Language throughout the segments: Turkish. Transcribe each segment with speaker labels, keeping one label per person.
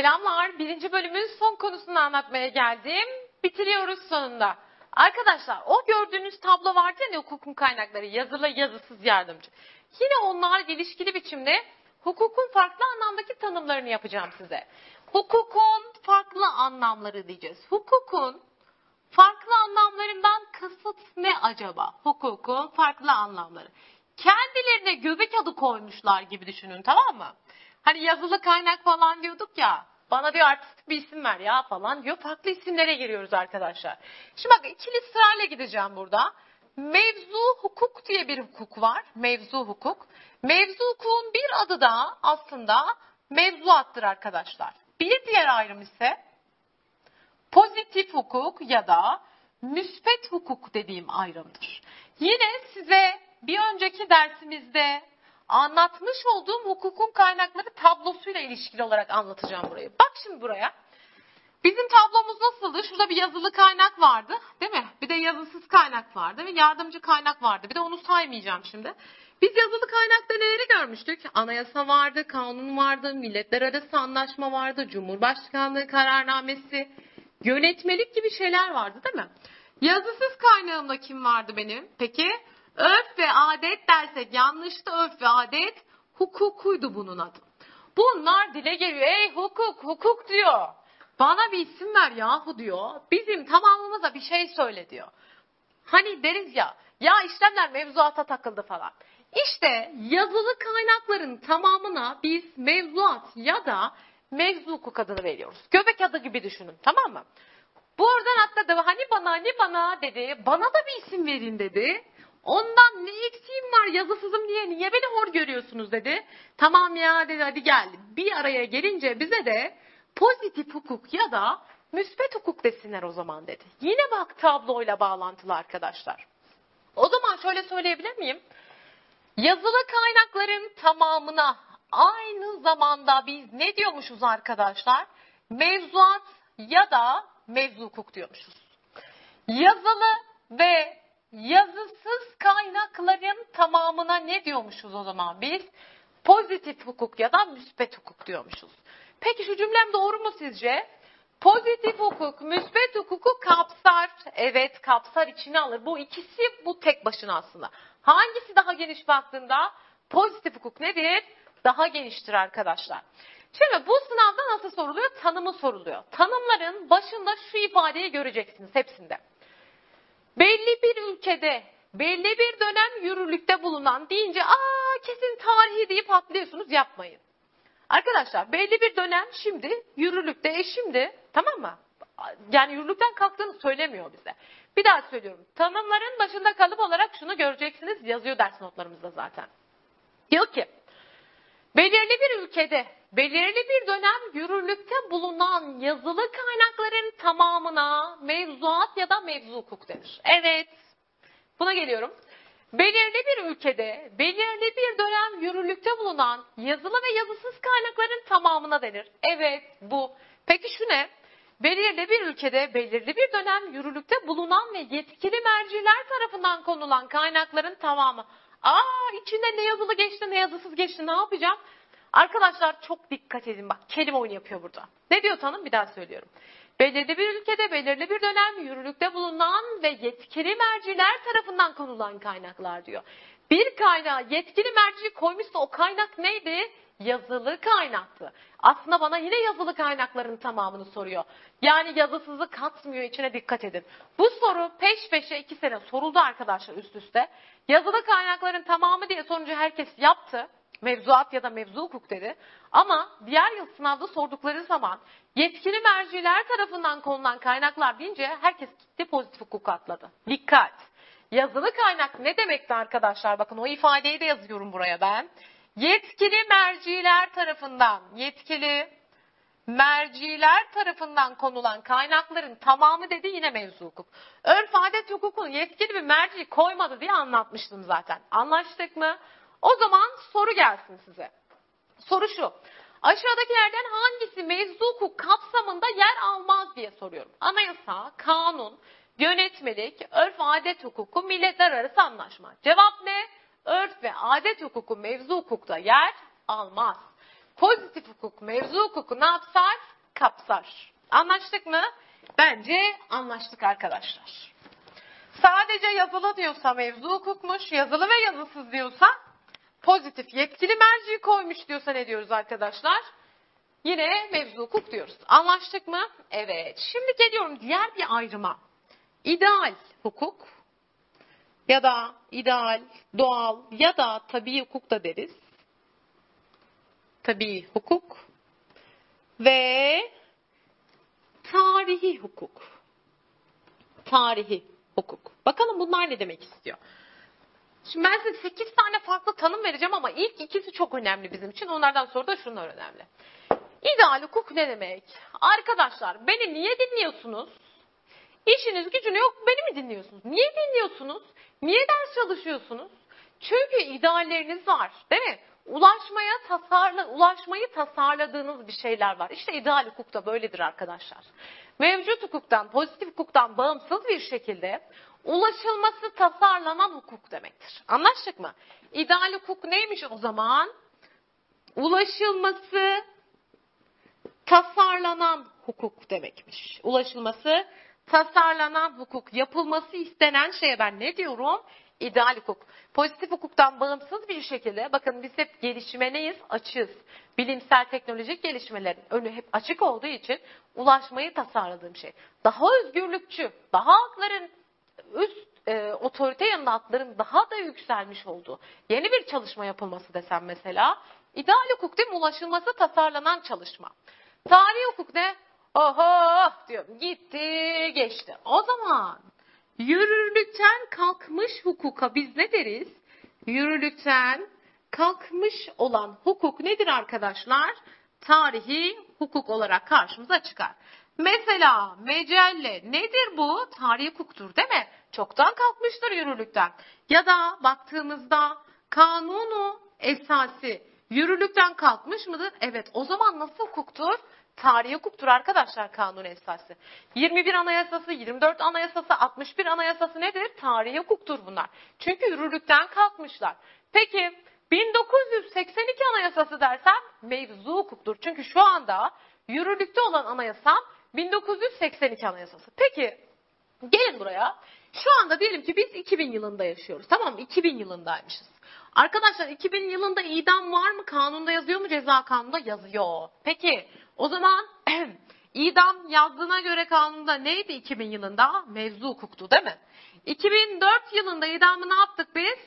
Speaker 1: Selamlar. Birinci bölümün son konusunu anlatmaya geldim. Bitiriyoruz sonunda. Arkadaşlar o gördüğünüz tablo vardı ya hukukun kaynakları yazılı yazısız yardımcı. Yine onlarla ilişkili biçimde hukukun farklı anlamdaki tanımlarını yapacağım size. Hukukun farklı anlamları diyeceğiz. Hukukun farklı anlamlarından kasıt ne acaba? Hukukun farklı anlamları. Kendilerine göbek adı koymuşlar gibi düşünün tamam mı? Hani yazılı kaynak falan diyorduk ya. Bana diyor artistik bir isim ver ya falan diyor. Farklı isimlere giriyoruz arkadaşlar. Şimdi bak ikili sırayla gideceğim burada. Mevzu hukuk diye bir hukuk var. Mevzu hukuk. Mevzu hukukun bir adı da aslında mevzuattır arkadaşlar. Bir diğer ayrım ise pozitif hukuk ya da müspet hukuk dediğim ayrımdır. Yine size bir önceki dersimizde anlatmış olduğum hukukun kaynakları tablosuyla ilişkili olarak anlatacağım burayı. Bak şimdi buraya. Bizim tablomuz nasıldı? Şurada bir yazılı kaynak vardı, değil mi? Bir de yazısız kaynak vardı ve yardımcı kaynak vardı. Bir de onu saymayacağım şimdi. Biz yazılı kaynakta neleri görmüştük? Anayasa vardı, kanun vardı, milletler arası anlaşma vardı, cumhurbaşkanlığı kararnamesi, yönetmelik gibi şeyler vardı değil mi? Yazısız kaynağımda kim vardı benim? Peki örf ve adet dersek yanlıştı örf ve adet hukukuydu bunun adı. Bunlar dile geliyor. Ey hukuk, hukuk diyor. Bana bir isim ver yahu diyor. Bizim tamamımıza bir şey söyle diyor. Hani deriz ya, ya işlemler mevzuata takıldı falan. İşte yazılı kaynakların tamamına biz mevzuat ya da mevzu hukuk adını veriyoruz. Göbek adı gibi düşünün tamam mı? Buradan atladı hani bana hani bana dedi. Bana da bir isim verin dedi. Ondan ne eksiğim var yazısızım diye niye beni hor görüyorsunuz dedi. Tamam ya dedi hadi gel. Bir araya gelince bize de pozitif hukuk ya da müspet hukuk desinler o zaman dedi. Yine bak tabloyla bağlantılı arkadaşlar. O zaman şöyle söyleyebilir miyim? Yazılı kaynakların tamamına aynı zamanda biz ne diyormuşuz arkadaşlar? Mevzuat ya da mevzu hukuk diyormuşuz. Yazılı ve yazısız kaynakların tamamına ne diyormuşuz o zaman biz? Pozitif hukuk ya da müspet hukuk diyormuşuz. Peki şu cümlem doğru mu sizce? Pozitif hukuk, müspet hukuku kapsar. Evet kapsar içine alır. Bu ikisi bu tek başına aslında. Hangisi daha geniş baktığında? Pozitif hukuk nedir? Daha geniştir arkadaşlar. Şimdi bu sınavda nasıl soruluyor? Tanımı soruluyor. Tanımların başında şu ifadeyi göreceksiniz hepsinde. Belli bir ülkede belli bir dönem yürürlükte bulunan deyince aa kesin tarihi deyip atlıyorsunuz yapmayın. Arkadaşlar belli bir dönem şimdi yürürlükte e şimdi tamam mı? Yani yürürlükten kalktığını söylemiyor bize. Bir daha söylüyorum. Tanımların başında kalıp olarak şunu göreceksiniz yazıyor ders notlarımızda zaten. Diyor ki belirli bir ülkede belirli bir dönem yürürlükte bulunan yazılı kaynakların tamamına mevzuat ya da mevzu hukuk denir. Evet. Buna geliyorum. Belirli bir ülkede belirli bir dönem yürürlükte bulunan yazılı ve yazısız kaynakların tamamına denir. Evet bu. Peki şu ne? Belirli bir ülkede belirli bir dönem yürürlükte bulunan ve yetkili merciler tarafından konulan kaynakların tamamı. Aa içinde ne yazılı geçti ne yazısız geçti ne yapacağım? Arkadaşlar çok dikkat edin bak kelime oyunu yapıyor burada. Ne diyor tanım bir daha söylüyorum. Belirli bir ülkede belirli bir dönem yürürlükte bulunan ve yetkili merciler tarafından konulan kaynaklar diyor. Bir kaynağı yetkili merci koymuşsa o kaynak neydi? Yazılı kaynaktı. Aslında bana yine yazılı kaynakların tamamını soruyor. Yani yazısızı katmıyor içine dikkat edin. Bu soru peş peşe iki sene soruldu arkadaşlar üst üste. Yazılı kaynakların tamamı diye sonucu herkes yaptı mevzuat ya da mevzu hukuk dedi. Ama diğer yıl sınavda sordukları zaman yetkili merciler tarafından konulan kaynaklar deyince herkes gitti pozitif hukuk atladı. Dikkat! Yazılı kaynak ne demekti arkadaşlar? Bakın o ifadeyi de yazıyorum buraya ben. Yetkili merciler tarafından, yetkili merciler tarafından konulan kaynakların tamamı dedi yine mevzu hukuk. Örf adet hukukunu yetkili bir merci koymadı diye anlatmıştım zaten. Anlaştık mı? O zaman soru gelsin size. Soru şu. Aşağıdakilerden hangisi mevzu hukuk kapsamında yer almaz diye soruyorum. Anayasa, kanun, yönetmelik, örf adet hukuku, milletler arası anlaşma. Cevap ne? Örf ve adet hukuku mevzu hukukta yer almaz. pozitif hukuk, mevzu hukuku ne yapsar? Kapsar. Anlaştık mı? Bence anlaştık arkadaşlar. Sadece yazılı diyorsa mevzu hukukmuş, yazılı ve yazısız diyorsa pozitif yetkili merci koymuş diyorsa ne diyoruz arkadaşlar? Yine mevzu hukuk diyoruz. Anlaştık mı? Evet. Şimdi geliyorum diğer bir ayrıma. İdeal hukuk ya da ideal, doğal ya da tabii hukuk da deriz. Tabii hukuk ve tarihi hukuk. Tarihi hukuk. Bakalım bunlar ne demek istiyor? Şimdi ben size 8 tane farklı tanım vereceğim ama ilk ikisi çok önemli bizim için. Onlardan sonra da şunlar önemli. İdeal hukuk ne demek? Arkadaşlar beni niye dinliyorsunuz? İşiniz gücünüz yok beni mi dinliyorsunuz? Niye dinliyorsunuz? Niye ders çalışıyorsunuz? Çünkü idealleriniz var değil mi? Ulaşmaya tasarla, ulaşmayı tasarladığınız bir şeyler var. İşte ideal hukuk da böyledir arkadaşlar. Mevcut hukuktan, pozitif hukuktan bağımsız bir şekilde ulaşılması tasarlanan hukuk demektir. Anlaştık mı? İdeal hukuk neymiş o zaman? Ulaşılması tasarlanan hukuk demekmiş. Ulaşılması tasarlanan hukuk, yapılması istenen şeye ben ne diyorum? İdeal hukuk. Pozitif hukuktan bağımsız bir şekilde bakın biz hep gelişime neyiz? Açığız. Bilimsel teknolojik gelişmelerin önü hep açık olduğu için ulaşmayı tasarladığım şey. Daha özgürlükçü, daha hakların üst e, otorite yanında daha da yükselmiş olduğu yeni bir çalışma yapılması desem mesela ideal hukuk değil mi? Ulaşılması tasarlanan çalışma. Tarihi hukuk ne? Oho diyorum gitti geçti. O zaman yürürlükten kalkmış hukuka biz ne deriz? Yürürlükten kalkmış olan hukuk nedir arkadaşlar? Tarihi hukuk olarak karşımıza çıkar. Mesela mecelle nedir bu? Tarihi hukuktur değil mi? Çoktan kalkmıştır yürürlükten. Ya da baktığımızda kanunu esası yürürlükten kalkmış mıdır? Evet o zaman nasıl hukuktur? Tarihi hukuktur arkadaşlar kanun esası. 21 anayasası, 24 anayasası, 61 anayasası nedir? Tarihi hukuktur bunlar. Çünkü yürürlükten kalkmışlar. Peki 1982 anayasası dersem mevzu hukuktur. Çünkü şu anda yürürlükte olan anayasam 1982 anayasası. Peki gelin buraya. Şu anda diyelim ki biz 2000 yılında yaşıyoruz. Tamam mı? 2000 yılındaymışız. Arkadaşlar 2000 yılında idam var mı? Kanunda yazıyor mu? Ceza kanunda yazıyor. Peki o zaman idam yazdığına göre kanunda neydi 2000 yılında? Mevzu hukuktu değil mi? 2004 yılında idamı ne yaptık biz?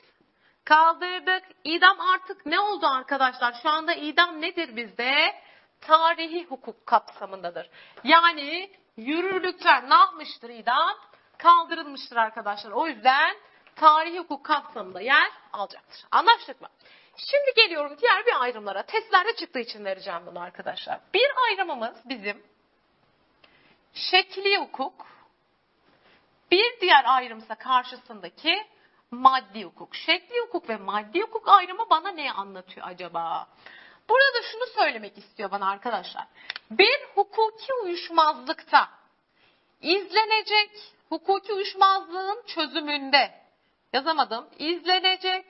Speaker 1: Kaldırdık. İdam artık ne oldu arkadaşlar? Şu anda idam nedir bizde? Tarihi hukuk kapsamındadır. Yani yürürlükten ne yapmıştır idam? Kaldırılmıştır arkadaşlar. O yüzden tarihi hukuk kapsamında yer alacaktır. Anlaştık mı? Şimdi geliyorum diğer bir ayrımlara. Testlerde çıktığı için vereceğim bunu arkadaşlar. Bir ayrımımız bizim şekli hukuk. Bir diğer ayrımsa karşısındaki maddi hukuk. Şekli hukuk ve maddi hukuk ayrımı bana ne anlatıyor acaba? Burada da şunu söylemek istiyor bana arkadaşlar. Bir hukuki uyuşmazlıkta izlenecek hukuki uyuşmazlığın çözümünde yazamadım. İzlenecek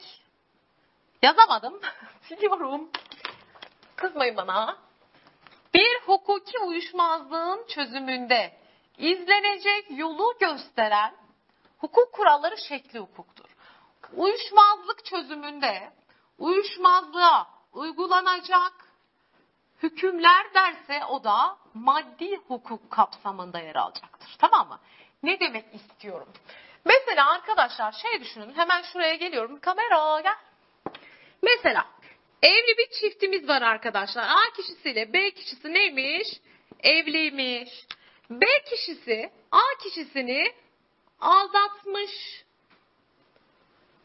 Speaker 1: yazamadım. Siliyorum. Kızmayın bana. Bir hukuki uyuşmazlığın çözümünde izlenecek yolu gösteren hukuk kuralları şekli hukuktur. Uyuşmazlık çözümünde uyuşmazlığa uygulanacak hükümler derse o da maddi hukuk kapsamında yer alacaktır. Tamam mı? Ne demek istiyorum? Mesela arkadaşlar şey düşünün. Hemen şuraya geliyorum. Kamera gel. Mesela evli bir çiftimiz var arkadaşlar. A kişisiyle B kişisi neymiş? Evliymiş. B kişisi A kişisini aldatmış,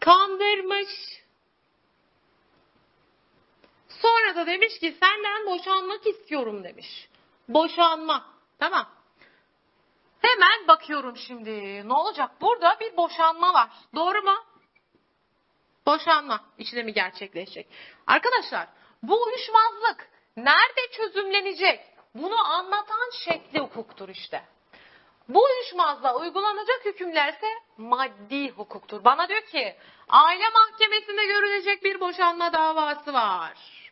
Speaker 1: kandırmış. Sonra da demiş ki senden boşanmak istiyorum demiş. Boşanma. Tamam. Hemen bakıyorum şimdi. Ne olacak? Burada bir boşanma var. Doğru mu? Boşanma işlemi gerçekleşecek. Arkadaşlar bu uyuşmazlık nerede çözümlenecek? Bunu anlatan şekli hukuktur işte. Bu uyuşmazlığa uygulanacak hükümlerse maddi hukuktur. Bana diyor ki aile mahkemesinde görülecek bir boşanma davası var.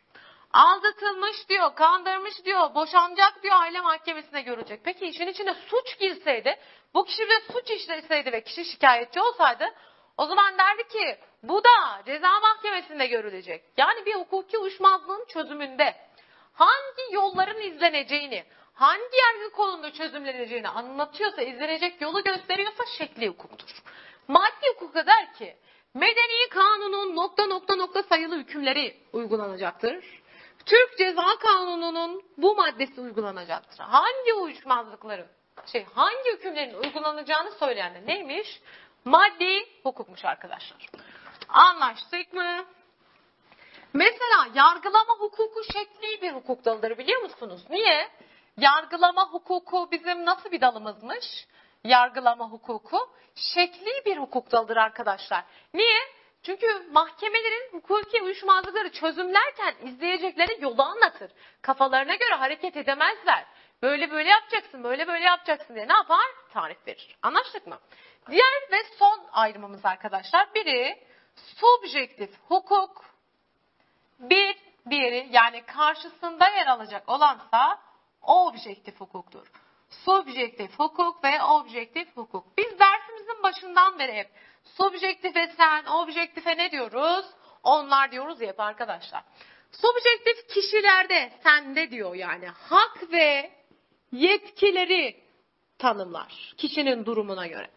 Speaker 1: Aldatılmış diyor, kandırmış diyor, boşanacak diyor, aile mahkemesine görecek. Peki işin içine suç girseydi, bu kişi de suç işleseydi ve kişi şikayetçi olsaydı o zaman derdi ki bu da ceza mahkemesinde görülecek. Yani bir hukuki uyuşmazlığın çözümünde hangi yolların izleneceğini, hangi yargı kolunda çözümleneceğini anlatıyorsa, izlenecek yolu gösteriyorsa şekli hukuktur. Maddi hukuka der ki medeni kanunun nokta nokta nokta sayılı hükümleri uygulanacaktır. Türk Ceza Kanunu'nun bu maddesi uygulanacaktır. Hangi uyuşmazlıkların, şey hangi hükümlerin uygulanacağını söyleyen de neymiş? Maddi hukukmuş arkadaşlar. Anlaştık mı? Mesela yargılama hukuku şekli bir hukuk dalıdır biliyor musunuz? Niye? Yargılama hukuku bizim nasıl bir dalımızmış? Yargılama hukuku şekli bir hukuk dalıdır arkadaşlar. Niye? Çünkü mahkemelerin hukuki uyuşmazlıkları çözümlerken izleyecekleri yolu anlatır. Kafalarına göre hareket edemezler. Böyle böyle yapacaksın, böyle böyle yapacaksın diye ne yapar? Tarif verir. Anlaştık mı? Diğer ve son ayrımımız arkadaşlar. Biri subjektif hukuk, bir diğeri yani karşısında yer alacak olansa objektif hukuktur. Subjektif hukuk ve objektif hukuk. Biz dersimizin başından beri hep subjektife sen, objektife ne diyoruz? Onlar diyoruz ya hep arkadaşlar. Subjektif kişilerde sende diyor yani hak ve yetkileri tanımlar kişinin durumuna göre.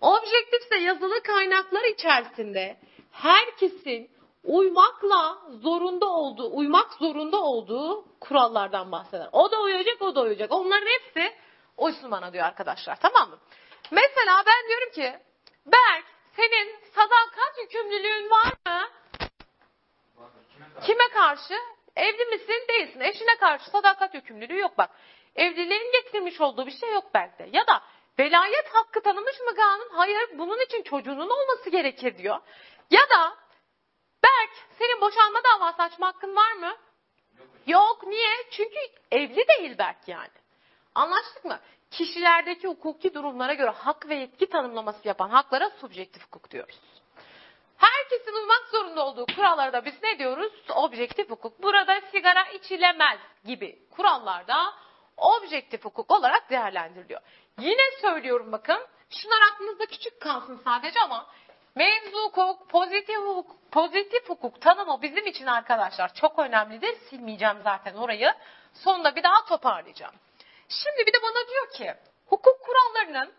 Speaker 1: Objektifse yazılı kaynaklar içerisinde herkesin uymakla zorunda olduğu, uymak zorunda olduğu kurallardan bahseder. O da uyacak, o da uyacak. Onların hepsi uysun bana diyor arkadaşlar. Tamam mı? Mesela ben diyorum ki Berk senin sadakat yükümlülüğün var mı? Kime karşı? Evli misin? Değilsin. Eşine karşı sadakat yükümlülüğü yok bak. Evliliğin getirmiş olduğu bir şey yok Berk'te. Ya da velayet hakkı tanımış mı kanun? Hayır. Bunun için çocuğunun olması gerekir diyor. Ya da Berk senin boşanma davası açma hakkın var mı? Yok. Yok. Niye? Çünkü evli değil Berk yani. Anlaştık mı? Kişilerdeki hukuki durumlara göre hak ve yetki tanımlaması yapan haklara subjektif hukuk diyoruz. Herkesin uymak zorunda olduğu kurallara da biz ne diyoruz? Objektif hukuk. Burada sigara içilemez gibi kurallarda objektif hukuk olarak değerlendiriliyor. Yine söylüyorum bakın. Şunlar aklınızda küçük kalsın sadece ama mevzu hukuk, pozitif hukuk, pozitif hukuk tanımı bizim için arkadaşlar çok önemlidir. Silmeyeceğim zaten orayı. Sonunda bir daha toparlayacağım. Şimdi bir de bana diyor ki hukuk kurallarının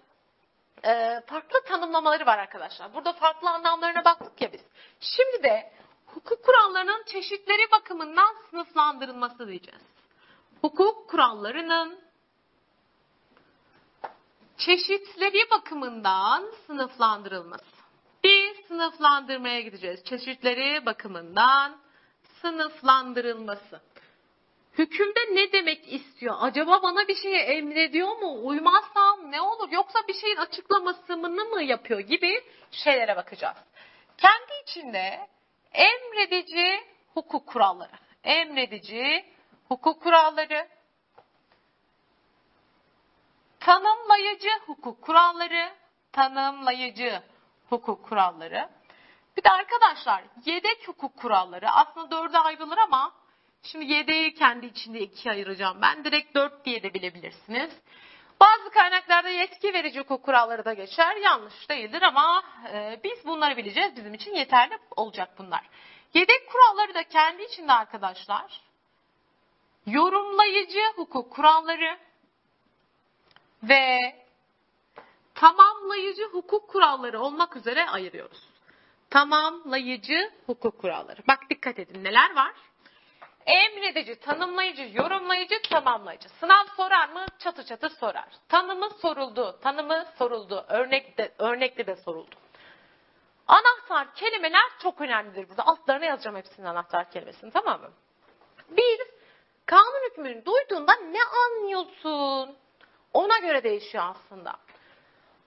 Speaker 1: e, farklı tanımlamaları var arkadaşlar. Burada farklı anlamlarına baktık ya biz. Şimdi de hukuk kurallarının çeşitleri bakımından sınıflandırılması diyeceğiz. Hukuk kurallarının çeşitleri bakımından sınıflandırılması. Bir sınıflandırmaya gideceğiz. Çeşitleri bakımından sınıflandırılması. Hükümde ne demek istiyor? Acaba bana bir şeye emrediyor mu? Uymazsam ne olur? Yoksa bir şeyin açıklamasını mı yapıyor gibi şeylere bakacağız. Kendi içinde emredici hukuk kuralları. Emredici hukuk kuralları. Tanımlayıcı hukuk kuralları. Tanımlayıcı hukuk kuralları. Bir de arkadaşlar yedek hukuk kuralları. Aslında dörde ayrılır ama Şimdi yedeği kendi içinde ikiye ayıracağım. Ben direkt dört diye de bilebilirsiniz. Bazı kaynaklarda yetki verici hukuk kuralları da geçer. Yanlış değildir ama e, biz bunları bileceğiz. Bizim için yeterli olacak bunlar. Yedek kuralları da kendi içinde arkadaşlar yorumlayıcı hukuk kuralları ve tamamlayıcı hukuk kuralları olmak üzere ayırıyoruz. Tamamlayıcı hukuk kuralları. Bak dikkat edin neler var? Emredici, tanımlayıcı, yorumlayıcı, tamamlayıcı. Sınav sorar mı? Çatı çatı sorar. Tanımı soruldu, tanımı soruldu, örnekte, örnekte de soruldu. Anahtar kelimeler çok önemlidir burada. Altlarına yazacağım hepsinin anahtar kelimesini tamam mı? Bir, kanun hükmünü duyduğunda ne anlıyorsun? Ona göre değişiyor aslında.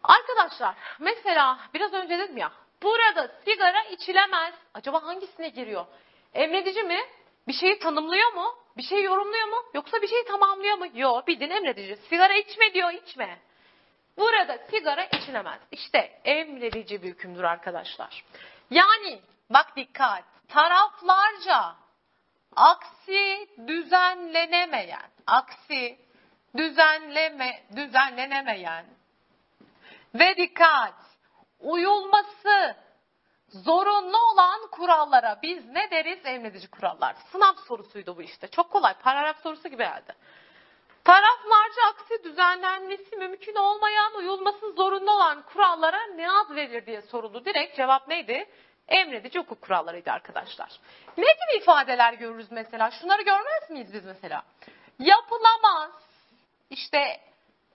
Speaker 1: Arkadaşlar mesela biraz önce dedim ya burada sigara içilemez. Acaba hangisine giriyor? Emredici mi? Bir şeyi tanımlıyor mu? Bir şey yorumluyor mu? Yoksa bir şeyi tamamlıyor mu? Yok bildiğin emredici. Sigara içme diyor içme. Burada sigara içilemez. İşte emredici bir hükümdür arkadaşlar. Yani bak dikkat taraflarca aksi düzenlenemeyen, aksi düzenleme, düzenlenemeyen ve dikkat, uyulması zorunlu olan kurallara biz ne deriz? Emredici kurallar. Sınav sorusuydu bu işte. Çok kolay. Paragraf sorusu gibi geldi. Taraflarca aksi düzenlenmesi mümkün olmayan, uyulması zorunlu olan kurallara ne ad verilir diye soruldu. Direkt cevap neydi? Emredici hukuk kurallarıydı arkadaşlar. Ne gibi ifadeler görürüz mesela? Şunları görmez miyiz biz mesela? Yapılamaz, işte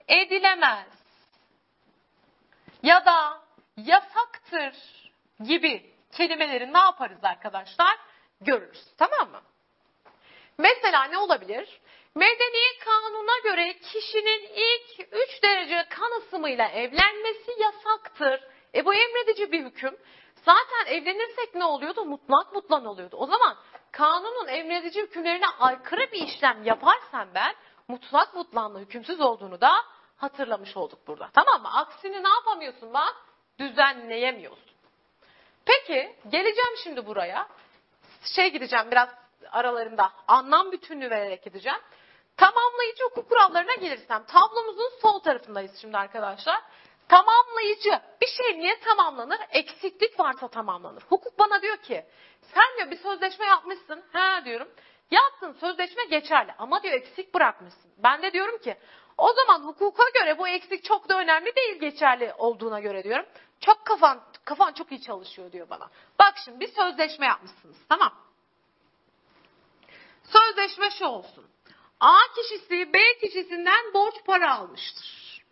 Speaker 1: edilemez ya da yasaktır gibi kelimeleri ne yaparız arkadaşlar? Görürüz. Tamam mı? Mesela ne olabilir? Medeni kanuna göre kişinin ilk üç derece kan ısımıyla evlenmesi yasaktır. E bu emredici bir hüküm. Zaten evlenirsek ne oluyordu? Mutlak mutlan oluyordu. O zaman kanunun emredici hükümlerine aykırı bir işlem yaparsam ben mutlak mutlanla hükümsüz olduğunu da hatırlamış olduk burada. Tamam mı? Aksini ne yapamıyorsun bak? Düzenleyemiyorsun. Peki geleceğim şimdi buraya. Şey gideceğim biraz aralarında anlam bütünlüğü vererek gideceğim. Tamamlayıcı hukuk kurallarına gelirsem tablomuzun sol tarafındayız şimdi arkadaşlar. Tamamlayıcı bir şey niye tamamlanır? Eksiklik varsa tamamlanır. Hukuk bana diyor ki sen diyor bir sözleşme yapmışsın. Ha diyorum. Yaptın sözleşme geçerli ama diyor eksik bırakmışsın. Ben de diyorum ki o zaman hukuka göre bu eksik çok da önemli değil geçerli olduğuna göre diyorum. Çok kafan kafan çok iyi çalışıyor diyor bana. Bak şimdi bir sözleşme yapmışsınız tamam. Sözleşme şu olsun. A kişisi B kişisinden borç para almıştır.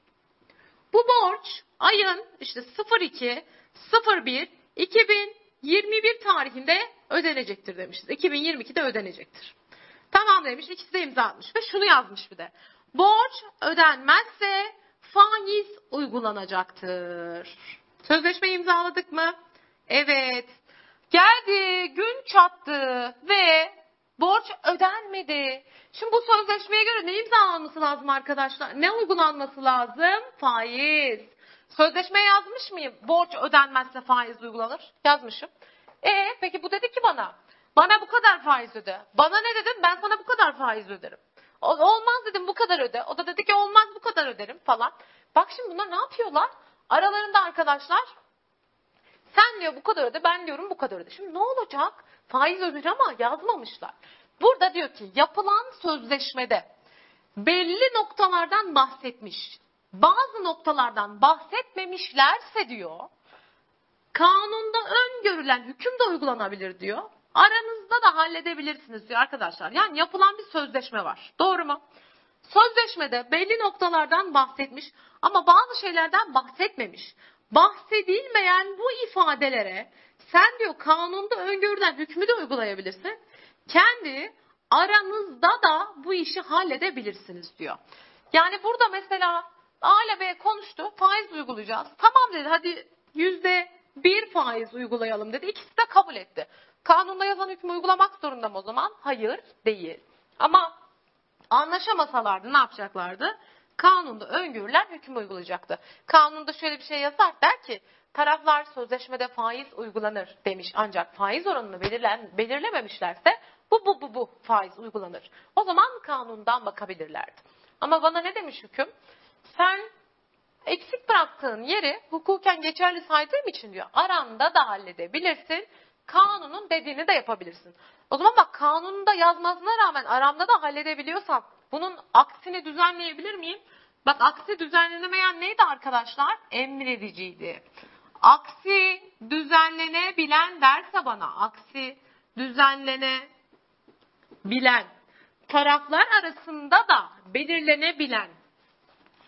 Speaker 1: Bu borç ayın işte 02 01 2021 tarihinde ödenecektir demişiz. 2022'de ödenecektir. Tamam demiş. ikisi de imza atmış ve şunu yazmış bir de. Borç ödenmezse faiz uygulanacaktır. Sözleşme imzaladık mı? Evet. Geldi, gün çattı ve borç ödenmedi. Şimdi bu sözleşmeye göre ne imzalanması lazım arkadaşlar? Ne uygulanması lazım? Faiz. Sözleşmeye yazmış mıyım? Borç ödenmezse faiz uygulanır. Yazmışım. E peki bu dedi ki bana. Bana bu kadar faiz öde. Bana ne dedim? Ben sana bu kadar faiz öderim. Olmaz dedim bu kadar öde. O da dedi ki olmaz bu kadar öderim falan. Bak şimdi bunlar ne yapıyorlar? Aralarında arkadaşlar sen diyor bu kadar öde ben diyorum bu kadar öde. Şimdi ne olacak? Faiz öder ama yazmamışlar. Burada diyor ki yapılan sözleşmede belli noktalardan bahsetmiş. Bazı noktalardan bahsetmemişlerse diyor kanunda öngörülen hüküm de uygulanabilir diyor. Aranızda da halledebilirsiniz diyor arkadaşlar. Yani yapılan bir sözleşme var. Doğru mu? Sözleşmede belli noktalardan bahsetmiş ama bazı şeylerden bahsetmemiş. Bahsedilmeyen bu ifadelere sen diyor kanunda öngörülen hükmü de uygulayabilirsin. Kendi aranızda da bu işi halledebilirsiniz diyor. Yani burada mesela A ile B konuştu. Faiz uygulayacağız. Tamam dedi hadi yüzde bir faiz uygulayalım dedi. İkisi de kabul etti. Kanunda yazan hükmü uygulamak zorunda mı o zaman? Hayır değil. Ama anlaşamasalardı ne yapacaklardı? Kanunda öngörülen hüküm uygulayacaktı. Kanunda şöyle bir şey yazar der ki taraflar sözleşmede faiz uygulanır demiş ancak faiz oranını belirlen, belirlememişlerse bu bu bu bu faiz uygulanır. O zaman kanundan bakabilirlerdi. Ama bana ne demiş hüküm? Sen eksik bıraktığın yeri hukuken geçerli saydığım için diyor aranda da halledebilirsin. Kanunun dediğini de yapabilirsin. O zaman bak kanununda yazmasına rağmen aramda da halledebiliyorsam bunun aksini düzenleyebilir miyim? Bak aksi düzenlenemeyen neydi arkadaşlar? Emrediciydi. Aksi düzenlenebilen derse bana aksi düzenlenebilen taraflar arasında da belirlenebilen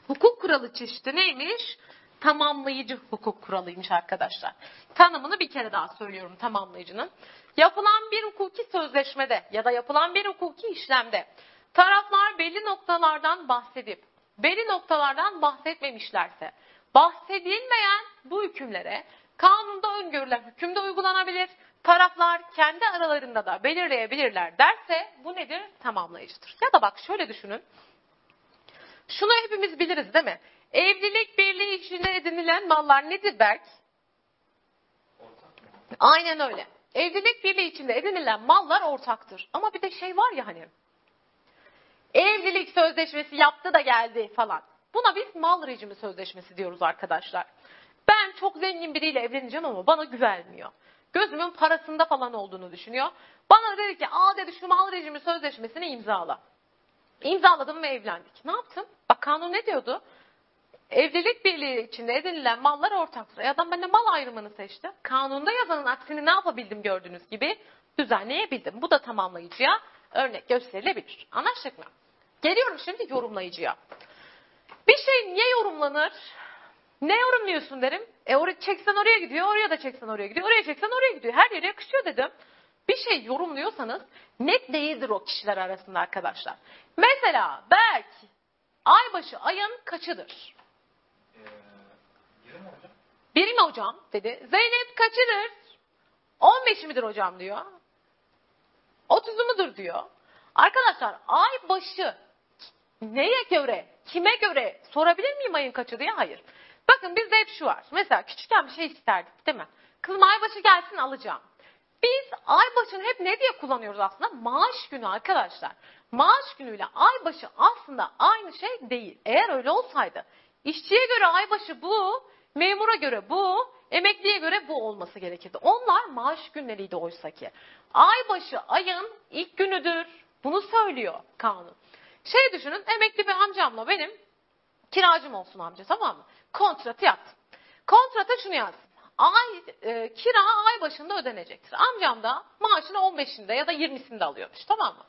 Speaker 1: hukuk kuralı çeşidi neymiş? Tamamlayıcı hukuk kuralıymış arkadaşlar. Tanımını bir kere daha söylüyorum tamamlayıcının. Yapılan bir hukuki sözleşmede ya da yapılan bir hukuki işlemde taraflar belli noktalardan bahsedip belli noktalardan bahsetmemişlerse bahsedilmeyen bu hükümlere kanunda öngörülen hüküm de uygulanabilir. Taraflar kendi aralarında da belirleyebilirler derse bu nedir? Tamamlayıcıdır. Ya da bak şöyle düşünün. Şunu hepimiz biliriz değil mi? Evlilik birliği içinde edinilen mallar nedir Berk? Aynen öyle. Evlilik birliği içinde edinilen mallar ortaktır. Ama bir de şey var ya hani evlilik sözleşmesi yaptı da geldi falan. Buna biz mal rejimi sözleşmesi diyoruz arkadaşlar. Ben çok zengin biriyle evleneceğim ama bana güvenmiyor. Gözümün parasında falan olduğunu düşünüyor. Bana dedi ki aa dedi şu mal rejimi sözleşmesini imzala. İmzaladım ve evlendik. Ne yaptım? Bak kanun ne diyordu? Evlilik birliği içinde edinilen mallar ortaktır. E adam bende mal ayrımını seçti. Kanunda yazanın aksini ne yapabildim gördüğünüz gibi düzenleyebildim. Bu da tamamlayıcıya örnek gösterilebilir. Anlaştık mı? Geliyorum şimdi yorumlayıcıya. Bir şey niye yorumlanır? Ne yorumluyorsun derim. E oraya çeksen oraya gidiyor, oraya da çeksen oraya gidiyor, oraya çeksen oraya gidiyor. Her yere yakışıyor dedim. Bir şey yorumluyorsanız net değildir o kişiler arasında arkadaşlar. Mesela Berk aybaşı ayın kaçıdır?
Speaker 2: Ee, yirmi mi hocam?
Speaker 1: Biri mi hocam dedi. Zeynep kaçıdır? 15 midir hocam diyor. 30'u mudur diyor. Arkadaşlar ay başı neye göre, kime göre sorabilir miyim ayın kaçı diye? Hayır. Bakın bizde hep şu var. Mesela küçükken bir şey isterdik değil mi? Kızım aybaşı gelsin alacağım. Biz aybaşını hep ne diye kullanıyoruz aslında? Maaş günü arkadaşlar. Maaş günüyle aybaşı aslında aynı şey değil. Eğer öyle olsaydı işçiye göre aybaşı bu, memura göre bu, emekliye göre bu olması gerekirdi. Onlar maaş günleriydi oysa ki. Aybaşı ayın ilk günüdür. Bunu söylüyor kanun. Şey düşünün emekli bir amcamla benim kiracım olsun amca tamam mı? Kontratı yaptım. Kontrata şunu yazdım. Ay, e, kira ay başında ödenecektir. Amcam da maaşını 15'inde ya da 20'sinde alıyormuş tamam mı?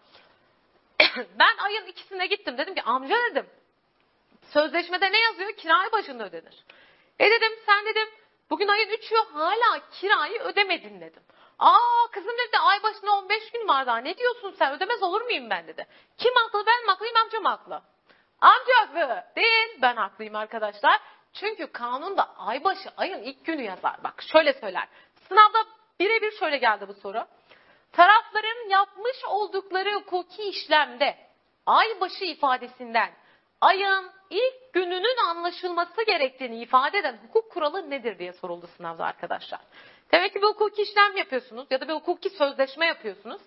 Speaker 1: ben ayın ikisine gittim dedim ki amca dedim sözleşmede ne yazıyor? Kira ay başında ödenir. E dedim sen dedim bugün ayın 3'ü hala kirayı ödemedin dedim. Aa kızım dedi ay başına 15 gün var daha ne diyorsun sen ödemez olur muyum ben dedi. Kim haklı ben mi haklıyım amcam haklı. Amca haklı değil ben haklıyım arkadaşlar. Çünkü kanunda aybaşı ayın ilk günü yazar. Bak şöyle söyler. Sınavda birebir şöyle geldi bu soru. Tarafların yapmış oldukları hukuki işlemde aybaşı ifadesinden ayın ilk gününün anlaşılması gerektiğini ifade eden hukuk kuralı nedir diye soruldu sınavda arkadaşlar. Demek ki bir hukuki işlem yapıyorsunuz ya da bir hukuki sözleşme yapıyorsunuz.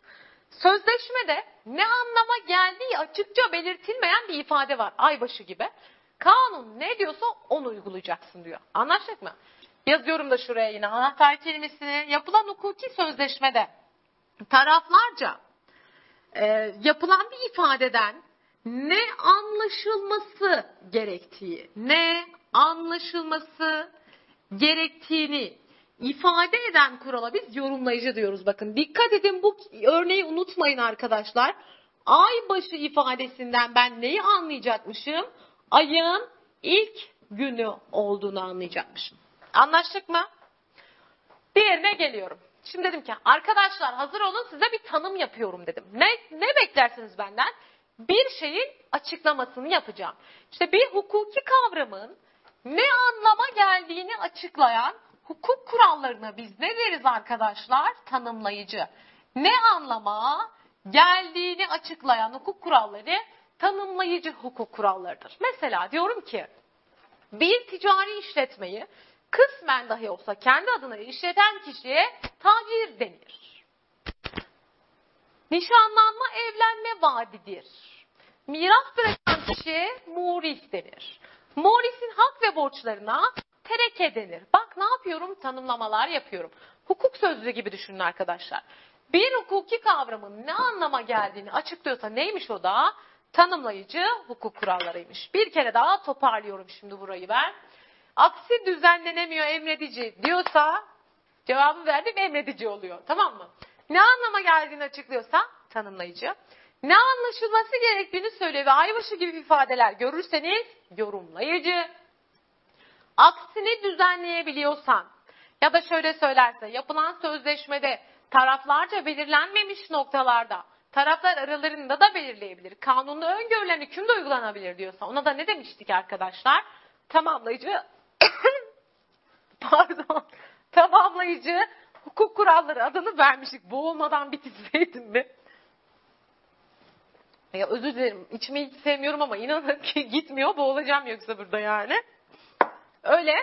Speaker 1: Sözleşmede ne anlama geldiği açıkça belirtilmeyen bir ifade var aybaşı gibi. Kanun ne diyorsa onu uygulayacaksın diyor. Anlaştık mı? Yazıyorum da şuraya yine anahtar kelimesini. Yapılan hukuki sözleşmede taraflarca e, yapılan bir ifadeden ne anlaşılması gerektiği, ne anlaşılması gerektiğini ifade eden kurala biz yorumlayıcı diyoruz. Bakın dikkat edin bu örneği unutmayın arkadaşlar. Ay başı ifadesinden ben neyi anlayacakmışım? Ayın ilk günü olduğunu anlayacakmışım. Anlaştık mı? Diğerine geliyorum. Şimdi dedim ki arkadaşlar hazır olun size bir tanım yapıyorum dedim. Ne, ne beklersiniz benden? Bir şeyin açıklamasını yapacağım. İşte bir hukuki kavramın ne anlama geldiğini açıklayan hukuk kurallarına biz ne deriz arkadaşlar? Tanımlayıcı. Ne anlama geldiğini açıklayan hukuk kuralları tanımlayıcı hukuk kurallarıdır. Mesela diyorum ki bir ticari işletmeyi kısmen dahi olsa kendi adına işleten kişiye tacir denir. Nişanlanma evlenme vaadidir. Miras bırakan kişiye muris denir. Murisin hak ve borçlarına tereke denir. Bak ne yapıyorum? Tanımlamalar yapıyorum. Hukuk sözlüğü gibi düşünün arkadaşlar. Bir hukuki kavramın ne anlama geldiğini açıklıyorsa neymiş o da? Tanımlayıcı hukuk kurallarıymış. Bir kere daha toparlıyorum şimdi burayı ben. Aksi düzenlenemiyor emredici diyorsa cevabı verdim emredici oluyor. Tamam mı? Ne anlama geldiğini açıklıyorsa tanımlayıcı. Ne anlaşılması gerektiğini söylüyor ve aybaşı gibi ifadeler görürseniz yorumlayıcı. Aksini düzenleyebiliyorsan ya da şöyle söylerse yapılan sözleşmede taraflarca belirlenmemiş noktalarda taraflar aralarında da belirleyebilir. Kanunda öngörülen hüküm de uygulanabilir diyorsa ona da ne demiştik arkadaşlar? Tamamlayıcı pardon tamamlayıcı hukuk kuralları adını vermiştik. Boğulmadan bitirseydim mi? Ya özür dilerim. İçmeyi hiç sevmiyorum ama inanın ki gitmiyor. Boğulacağım yoksa burada yani. Öyle.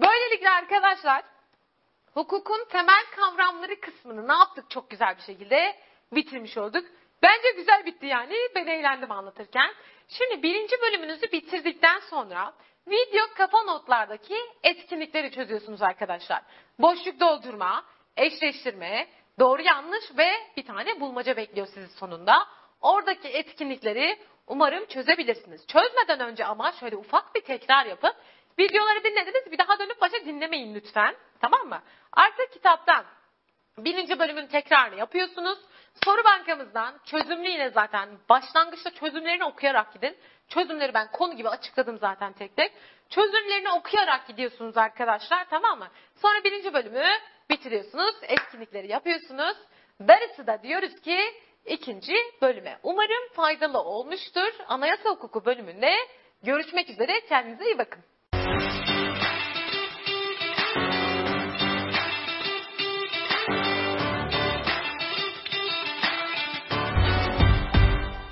Speaker 1: Böylelikle arkadaşlar hukukun temel kavramları kısmını ne yaptık çok güzel bir şekilde bitirmiş olduk. Bence güzel bitti yani. Ben eğlendim anlatırken. Şimdi birinci bölümünüzü bitirdikten sonra video kafa notlardaki etkinlikleri çözüyorsunuz arkadaşlar. Boşluk doldurma, eşleştirme, doğru yanlış ve bir tane bulmaca bekliyor sizi sonunda. Oradaki etkinlikleri umarım çözebilirsiniz. Çözmeden önce ama şöyle ufak bir tekrar yapın. Videoları dinlediniz bir daha dönüp başa dinlemeyin lütfen. Tamam mı? Artık kitaptan birinci bölümün tekrarını yapıyorsunuz. Soru bankamızdan çözümlü yine zaten başlangıçta çözümlerini okuyarak gidin. Çözümleri ben konu gibi açıkladım zaten tek tek. Çözümlerini okuyarak gidiyorsunuz arkadaşlar tamam mı? Sonra birinci bölümü bitiriyorsunuz. Etkinlikleri yapıyorsunuz. Darısı da diyoruz ki ikinci bölüme. Umarım faydalı olmuştur. Anayasa hukuku bölümünde görüşmek üzere. Kendinize iyi bakın.